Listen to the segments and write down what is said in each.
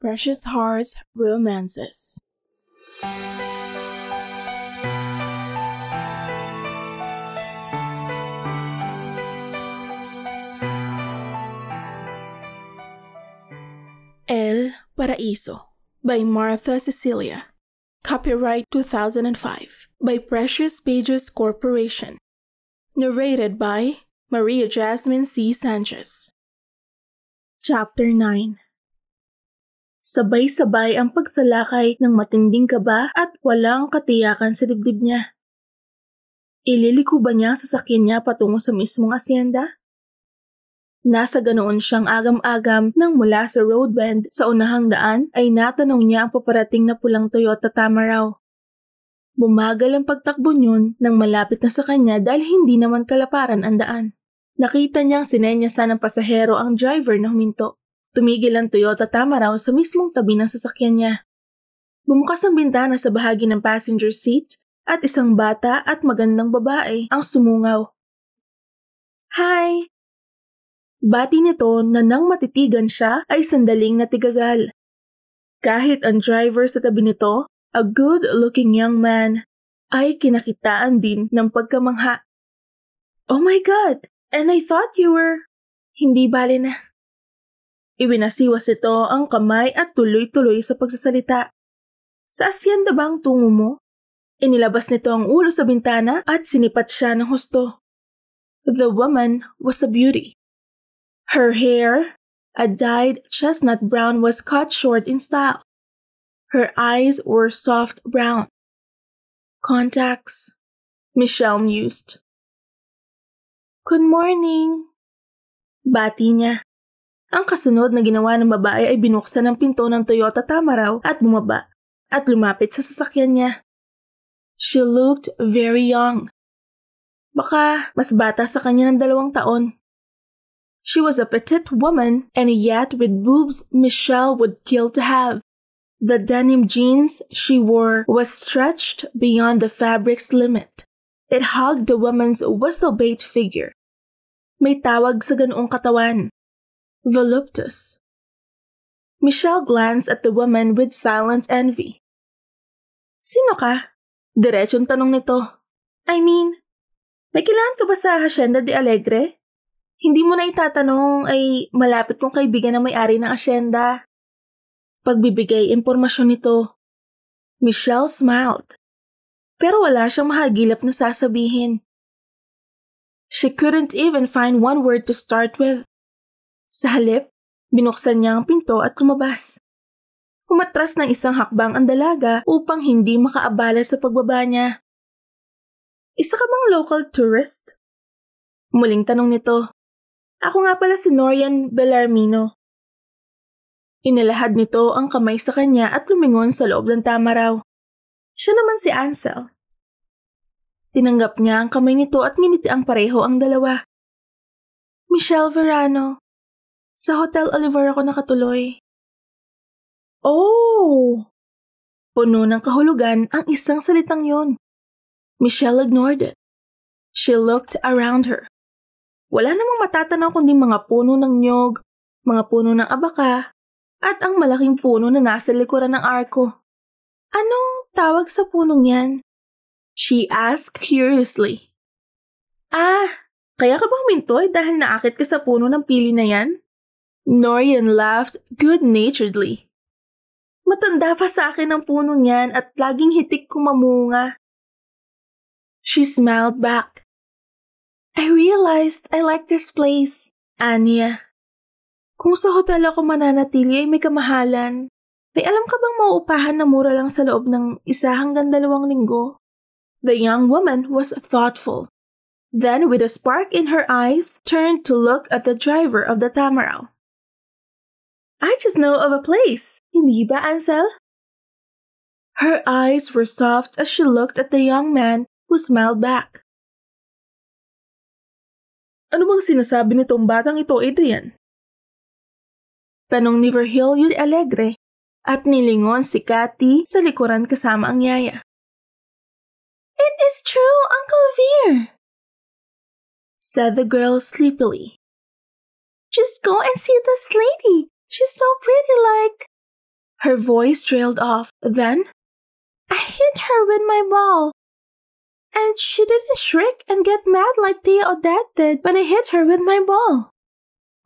Precious Hearts Romances. El Paraíso by Martha Cecilia. Copyright 2005 by Precious Pages Corporation. Narrated by Maria Jasmine C. Sanchez. Chapter 9 Sabay-sabay ang pagsalakay ng matinding kaba at walang katiyakan sa dibdib niya. Ililiko ba niya ang sasakyan niya patungo sa mismong asyenda? Nasa ganoon siyang agam-agam nang mula sa road bend sa unahang daan ay natanong niya ang paparating na pulang Toyota Tamaraw. Bumagal ang pagtakbo niyon nang malapit na sa kanya dahil hindi naman kalaparan ang daan. Nakita niyang sinenyasan ng pasahero ang driver na huminto. Tumigil ang Toyota Tamaraw sa mismong tabi ng sasakyan niya. Bumukas ang bintana sa bahagi ng passenger seat at isang bata at magandang babae ang sumungaw. Hi! Bati nito na nang matitigan siya ay sandaling natigagal. Kahit ang driver sa tabi nito, a good-looking young man, ay kinakitaan din ng pagkamangha. Oh my God! And I thought you were... Hindi bali na. Iwinasiwas ito ang kamay at tuloy-tuloy sa pagsasalita. Sa asyenda ba ang tungo mo? Inilabas nito ang ulo sa bintana at sinipat siya ng husto. The woman was a beauty. Her hair, a dyed chestnut brown, was cut short in style. Her eyes were soft brown. Contacts, Michelle mused. Good morning. Bati niya. Ang kasunod na ginawa ng babae ay binuksan ang pinto ng Toyota Tamaraw at bumaba at lumapit sa sasakyan niya. She looked very young. Baka mas bata sa kanya ng dalawang taon. She was a petite woman and yet with boobs Michelle would kill to have. The denim jeans she wore was stretched beyond the fabric's limit. It hugged the woman's whistle-bait figure. May tawag sa ganoong katawan. Voluptuous. Michelle glanced at the woman with silent envy. Sino ka? Diretsong tanong nito. I mean, may kailangan ka ba sa Hacienda de Alegre? Hindi mo na itatanong ay malapit kong kaibigan na may-ari ng asyenda. Pagbibigay impormasyon nito. Michelle smiled. Pero wala siyang mahagilap na sasabihin. She couldn't even find one word to start with. Sa halip, binuksan niya ang pinto at lumabas. Umatras ng isang hakbang ang dalaga upang hindi makaabala sa pagbaba niya. Isa ka bang local tourist? Muling tanong nito. Ako nga pala si Norian Bellarmino. Inilahad nito ang kamay sa kanya at lumingon sa loob ng tamaraw. Siya naman si Ansel. Tinanggap niya ang kamay nito at nginiti ang pareho ang dalawa. Michelle Verano. Sa Hotel Oliver ako nakatuloy. Oh! Puno ng kahulugan ang isang salitang yon. Michelle ignored it. She looked around her. Wala namang matatanaw kundi mga puno ng nyog, mga puno ng abaka, at ang malaking puno na nasa likuran ng arko. Anong tawag sa punong yan? She asked curiously. Ah, kaya ka ba humintoy dahil naakit ka sa puno ng pili na yan? Norian laughed good-naturedly. Matanda pa sa akin ang punong yan at laging hitik kumamunga. She smiled back. I realized I like this place, Anya. Kung sa hotel ako mananatili ay may kamahalan, may alam ka bang mauupahan na mura lang sa loob ng isa hanggang dalawang linggo? The young woman was thoughtful. Then, with a spark in her eyes, turned to look at the driver of the Tamaraw. I just know of a place, ba, Ansel? Her eyes were soft as she looked at the young man who smiled back. Ano bang sinasabi nitong batang ito, Adrian? Tanong ni Virgilio Alegre at nilingon si Cathy sa likuran kasama ang yaya. It is true, Uncle Veer, said the girl sleepily. Just go and see this lady. She's so pretty like... Her voice trailed off. Then, I hit her with my ball. And she didn't shriek and get mad like Tia Odette did when I hit her with my ball.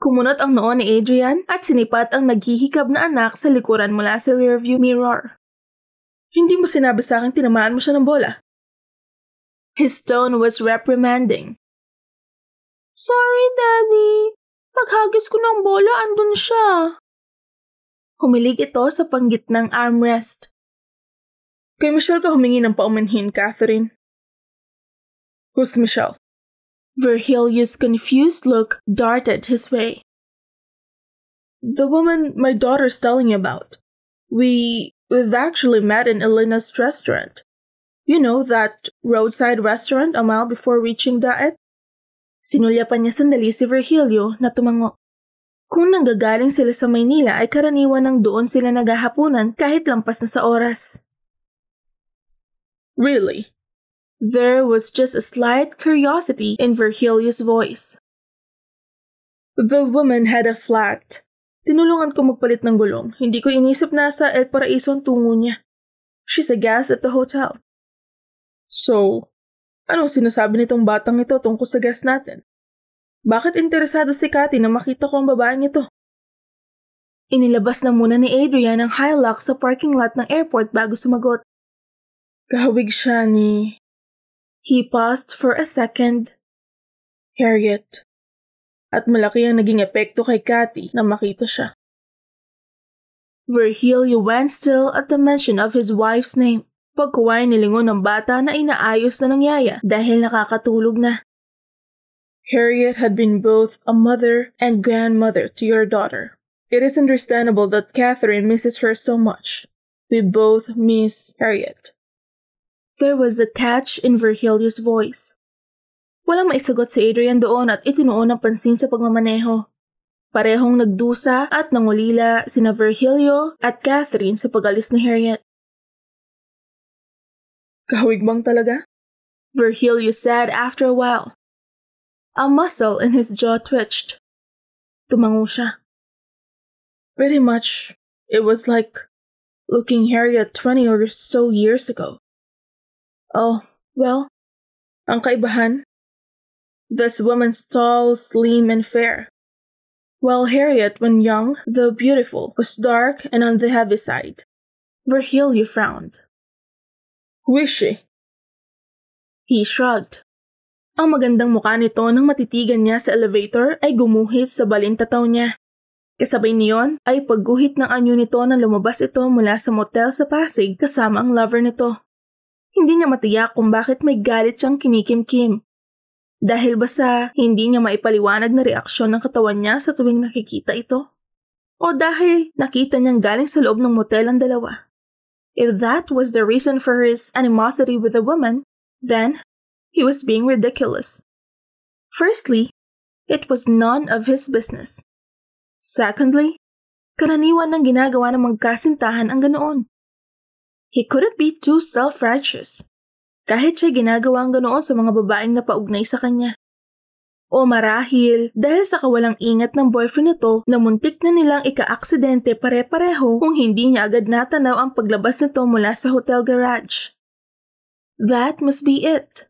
Kumunot ang noo ni Adrian at sinipat ang naghihikab na anak sa likuran mula sa rearview mirror. Hindi mo sinabi sa akin tinamaan mo siya ng bola. His tone was reprimanding. Sorry, Daddy. Paghagis ko ng bola, andun siya. Humilig ito sa panggitnang armrest. Kay Michelle ka humingi ng paumanhin, Catherine. Who's Michelle? Virgilius' confused look darted his way. The woman my daughter's telling you about. We we've actually met in Elena's restaurant. You know that roadside restaurant a mile before reaching Daet? Sinulyapan niya sandali si Virgilio na tumango. Kung nanggagaling sila sa Maynila ay karaniwan ng doon sila naghahapunan kahit lampas na sa oras. Really? There was just a slight curiosity in Virgilius' voice. The woman had a flat. Tinulungan ko magpalit ng gulong. Hindi ko inisip na sa El Paraiso ang tungo niya. She's a guest at the hotel. So, anong sinasabi nitong batang ito tungkol sa guest natin? Bakit interesado si Cathy na makita ko ang babaeng ito? Inilabas na muna ni Adrian ang Hilux sa parking lot ng airport bago sumagot. Kahawig siya ni He paused for a second. Harriet. At malaki ang naging epekto kay Cathy na makita siya. Virgilio went still at the mention of his wife's name. Pagkuway nilingon ng bata na inaayos na ng yaya dahil nakakatulog na. Harriet had been both a mother and grandmother to your daughter. It is understandable that Catherine misses her so much. We both miss Harriet. There was a catch in Virgilius' voice. Walang maisagot si Adrian doon at itinuon ang pansin sa pagmamaneho. Parehong nagdusa at nangulila sina Virgilio at Catherine sa pagalis ni Harriet. Kahawig bang talaga? Virgilio said after a while. A muscle in his jaw twitched. Tumango siya. Pretty much, it was like looking Harriet 20 or so years ago. Oh, well, ang kaibahan? This woman's tall, slim, and fair. While Harriet, when young, though beautiful, was dark and on the heavy side. Virgilio frowned. Who is? He shrugged. Ang magandang mukha nito nang matitigan niya sa elevator ay gumuhit sa balintataw niya. Kasabay niyon ay pagguhit ng anyo nito nang lumabas ito mula sa motel sa Pasig kasama ang lover nito. Hindi niya matiyak kung bakit may galit siyang kinikim-kim. Dahil ba sa hindi niya maipaliwanag na reaksyon ng katawan niya sa tuwing nakikita ito? O dahil nakita niyang galing sa loob ng motel ang dalawa? If that was the reason for his animosity with the woman, then he was being ridiculous. Firstly, it was none of his business. Secondly, karaniwan ng ginagawa ng magkasintahan ang ganoon. He couldn't be too self-righteous. Kahit siya ginagawang ganoon sa mga babaeng na paugnay sa kanya. O marahil dahil sa kawalang ingat ng boyfriend nito na muntik na nilang ika-aksidente pare-pareho kung hindi niya agad natanaw ang paglabas nito mula sa hotel garage. That must be it.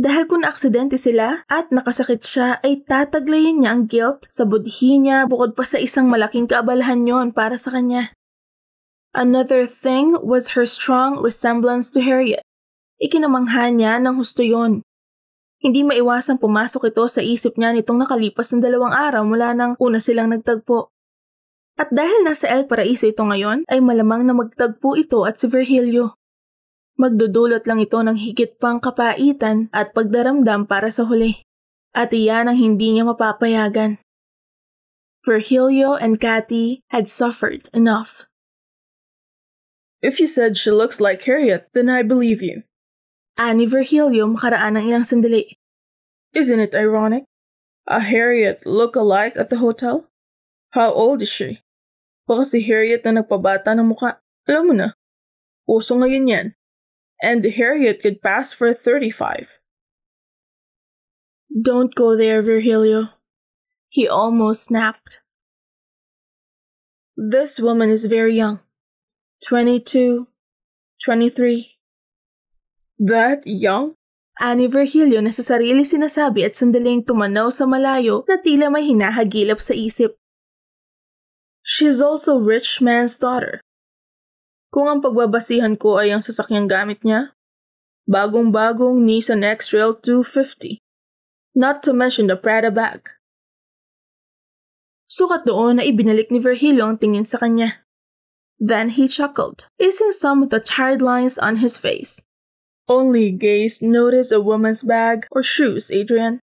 Dahil kung aksidente sila at nakasakit siya ay tataglayin niya ang guilt sa budhi niya bukod pa sa isang malaking kaabalahan yon para sa kanya. Another thing was her strong resemblance to Harriet. Ikinamangha niya ng husto yon. Hindi maiwasang pumasok ito sa isip niya nitong nakalipas ng dalawang araw mula nang una silang nagtagpo. At dahil nasa El Paraiso ito ngayon, ay malamang na magtagpo ito at si Virgilio. Magdudulot lang ito ng higit pang kapaitan at pagdaramdam para sa huli. At iyan ang hindi niya mapapayagan. Virgilio and Cathy had suffered enough. If you said she looks like Harriet, then I believe you. Ani Virgilio makaraan ng ilang sandali. Isn't it ironic? A Harriet look-alike at the hotel? How old is she? Baka si Harriet na nagpabata ng muka. Alam mo na. Uso ngayon yan. And Harriet could pass for 35. Don't go there, Virgilio. He almost snapped. This woman is very young. 22, 23. That young? Ani Virgilio na sa sarili sinasabi at sandaling tumanaw sa malayo na tila may hinahagilap sa isip. She is also rich man's daughter. Kung ang pagbabasihan ko ay ang sasakyang gamit niya, bagong-bagong Nissan X-Trail 250. Not to mention the Prada bag. Sukat doon na ibinalik ni Virgilio ang tingin sa kanya. Then he chuckled, easing some of the tired lines on his face. Only gays notice a woman's bag or shoes, Adrian.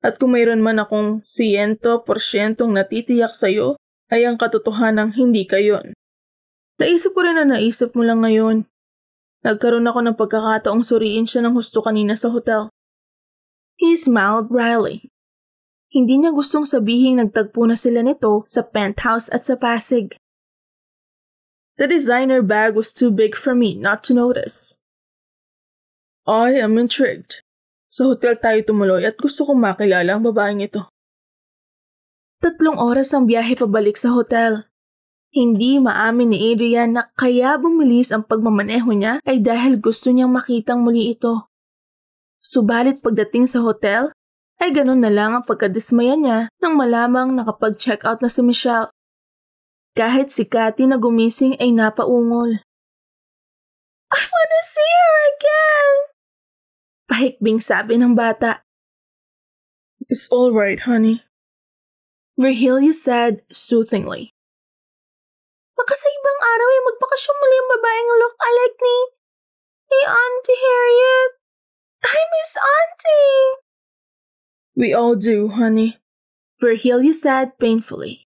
At kung mayroon man akong siyento porsyentong natitiyak sa'yo, ay ang katotohanang hindi kayon. Naisip ko rin na naisip mo lang ngayon. Nagkaroon ako ng pagkakataong suriin siya ng husto kanina sa hotel. He smiled wryly. Hindi niya gustong sabihin nagtagpo na sila nito sa penthouse at sa Pasig. The designer bag was too big for me not to notice. I am intrigued. Sa hotel tayo tumuloy at gusto kong makilala ang babaeng ito. Tatlong oras ang biyahe pabalik sa hotel. Hindi maamin ni Adrian na kaya bumilis ang pagmamaneho niya ay dahil gusto niyang makitang muli ito. Subalit pagdating sa hotel, ay ganun na lang ang pagkadismaya niya nang malamang nakapag-check out na si Michelle. Kahit si Cathy na gumising ay napaungol. I wanna see her again! Pahikbing sabi ng bata. It's all right, honey. Virgilia said soothingly. Baka sa ibang araw ay magbakasyon muli ang babaeng look-alike ni... ni Auntie Harriet. I miss Auntie! We all do, honey. Virgilia said painfully.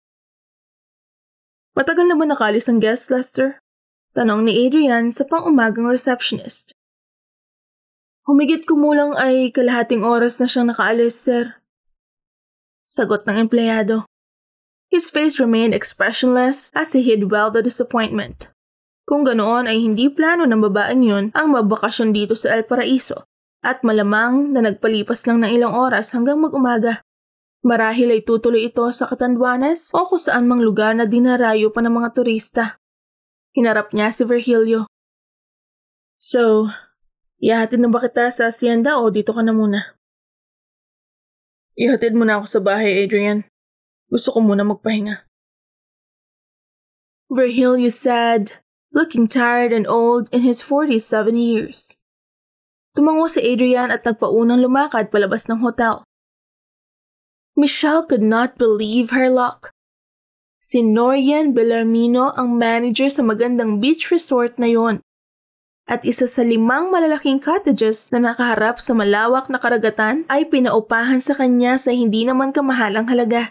Matagal na ba nakalis ang guest, Lester? Tanong ni Adrian sa pang-umagang receptionist. Humigit kumulang ay kalahating oras na siyang nakaalis, sir. Sagot ng empleyado. His face remained expressionless as he hid well the disappointment. Kung ganoon ay hindi plano ng babaeng yun ang mabakasyon dito sa El Paraiso at malamang na nagpalipas lang ng ilang oras hanggang mag-umaga. Marahil ay tutuloy ito sa Catanduanes o kung saan mang lugar na dinarayo pa ng mga turista. Hinarap niya si Virgilio. So, Ihatid na ba kita sa asyenda o dito ka na muna? Ihatid mo na ako sa bahay, Adrian. Gusto ko muna magpahinga. Virgilio said, looking tired and old in his 47 years. Tumango si Adrian at nagpaunang lumakad palabas ng hotel. Michelle could not believe her luck. Si Norian Bellarmino ang manager sa magandang beach resort na yon at isa sa limang malalaking cottages na nakaharap sa malawak na karagatan ay pinaupahan sa kanya sa hindi naman kamahalang halaga.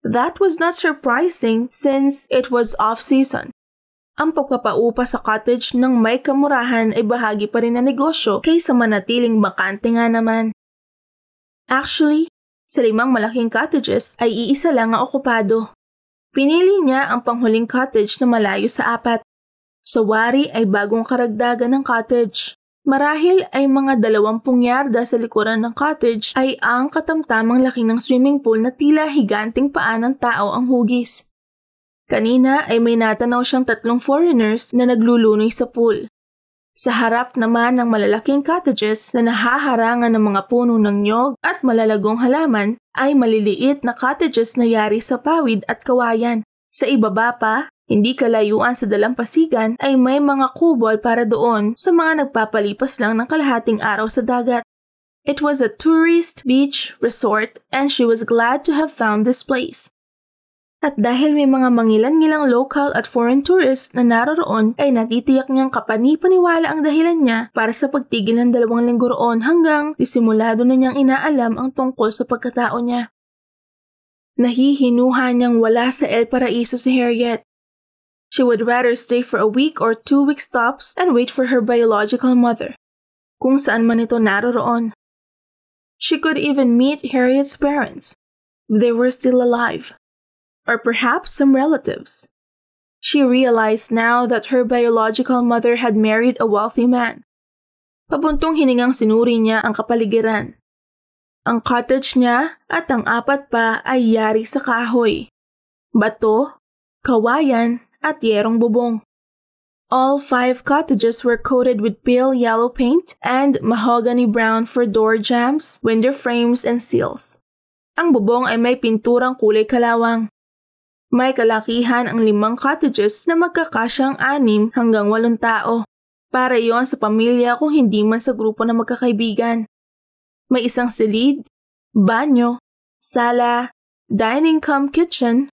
That was not surprising since it was off-season. Ang pagpapaupa sa cottage ng may kamurahan ay bahagi pa rin ng negosyo kaysa manatiling bakante nga naman. Actually, sa limang malaking cottages ay iisa lang ang okupado. Pinili niya ang panghuling cottage na malayo sa apat. Sa wari ay bagong karagdagan ng cottage. Marahil ay mga dalawampung yarda sa likuran ng cottage ay ang katamtamang laki ng swimming pool na tila higanting paa ng tao ang hugis. Kanina ay may natanaw siyang tatlong foreigners na naglulunoy sa pool. Sa harap naman ng malalaking cottages na nahaharangan ng mga puno ng nyog at malalagong halaman ay maliliit na cottages na yari sa pawid at kawayan. Sa ibaba pa hindi kalayuan sa dalampasigan ay may mga kubol para doon sa mga nagpapalipas lang ng kalahating araw sa dagat. It was a tourist beach resort and she was glad to have found this place. At dahil may mga mangilan-ngilang local at foreign tourists na naroroon ay natitiyak niyang kapani-paniwala ang dahilan niya para sa pagtigil ng dalawang linggo roon hanggang disimulado na niyang inaalam ang tungkol sa pagkatao niya. Nahihinuha niyang wala sa El Paraiso si Harriet She would rather stay for a week or two week stops and wait for her biological mother, kung saan man ito naroroon. She could even meet Harriet's parents, if they were still alive, or perhaps some relatives. She realized now that her biological mother had married a wealthy man. Pabuntong hiningang sinuri niya ang kapaligiran. Ang cottage niya at ang apat pa ay yari sa kahoy, bato kawayan, at yerong bubong. All five cottages were coated with pale yellow paint and mahogany brown for door jambs, window frames, and seals. Ang bubong ay may pinturang kulay kalawang. May kalakihan ang limang cottages na magkakasyang anim hanggang walong tao. Para yon sa pamilya kung hindi man sa grupo na magkakaibigan. May isang silid, banyo, sala, dining cum kitchen,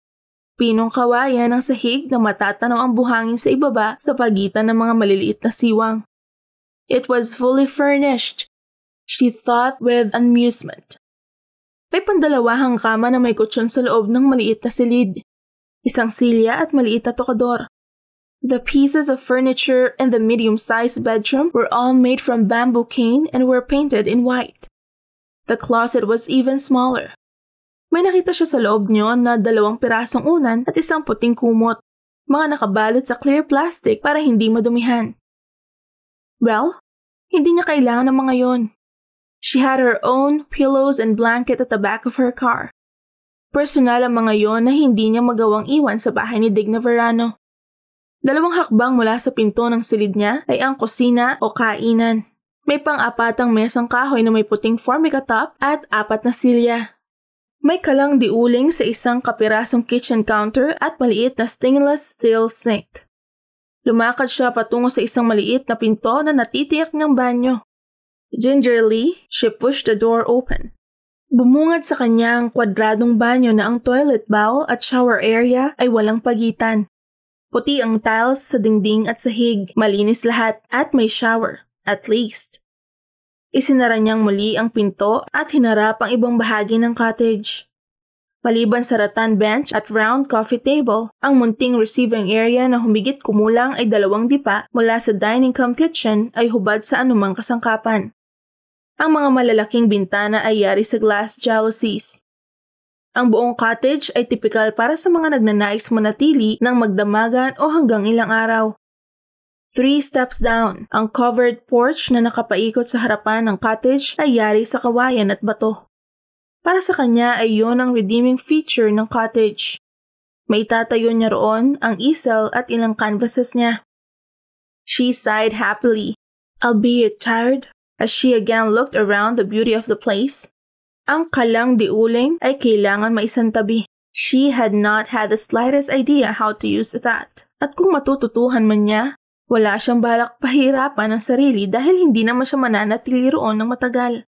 pinong kawayan ng sahig na matatanaw ang buhangin sa ibaba sa pagitan ng mga maliliit na siwang. It was fully furnished, she thought with amusement. May pandalawahang kama na may kutsyon sa loob ng maliit na silid isang silya at maliit na tokador. The pieces of furniture in the medium-sized bedroom were all made from bamboo cane and were painted in white. The closet was even smaller. May nakita siya sa loob niyo na dalawang pirasong unan at isang puting kumot, mga nakabalot sa clear plastic para hindi madumihan. Well, hindi niya kailangan ng mga yon. She had her own pillows and blanket at the back of her car. Personal ang mga yon na hindi niya magawang iwan sa bahay ni Digna Verano. Dalawang hakbang mula sa pinto ng silid niya ay ang kusina o kainan. May pang-apatang mesang kahoy na may puting formica top at apat na silya. May kalang diuling sa isang kapirasong kitchen counter at maliit na stainless steel sink. Lumakad siya patungo sa isang maliit na pinto na natitiyak ng banyo. Gingerly, she pushed the door open. Bumungad sa kanya ang kwadradong banyo na ang toilet bowl at shower area ay walang pagitan. Puti ang tiles sa dingding at sahig, malinis lahat at may shower, at least. Isinara niyang muli ang pinto at hinarap ang ibang bahagi ng cottage. Maliban sa rattan bench at round coffee table, ang munting receiving area na humigit kumulang ay dalawang dipa mula sa dining cum kitchen ay hubad sa anumang kasangkapan. Ang mga malalaking bintana ay yari sa glass jalousies. Ang buong cottage ay tipikal para sa mga nagnanais manatili ng magdamagan o hanggang ilang araw. Three steps down, ang covered porch na nakapaikot sa harapan ng cottage ay yari sa kawayan at bato. Para sa kanya ay yon ang redeeming feature ng cottage. May tatayo niya roon ang easel at ilang canvases niya. She sighed happily, albeit tired, As she again looked around the beauty of the place, ang kalang diuling ay kailangan maisantabi. She had not had the slightest idea how to use that. At kung matututuhan man niya, wala siyang balak pahirapan ang sarili dahil hindi naman siya mananatili roon ng matagal.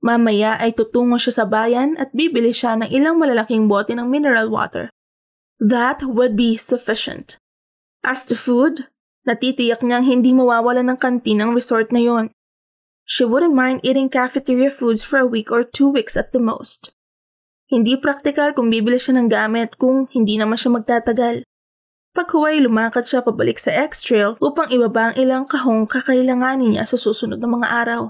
Mamaya ay tutungo siya sa bayan at bibili siya ng ilang malalaking bote ng mineral water. That would be sufficient. As to food, natitiyak niyang hindi mawawala ng kantin ng resort na yon. She wouldn't mind eating cafeteria foods for a week or two weeks at the most. Hindi praktikal kung bibili siya ng gamit kung hindi naman siya magtatagal. Paghuway, lumakad siya pabalik sa X-Trail upang ibaba ang ilang kahong kakailanganin niya sa susunod na mga araw.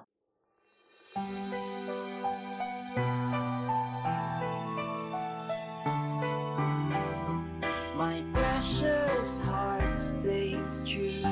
My precious heart stays true.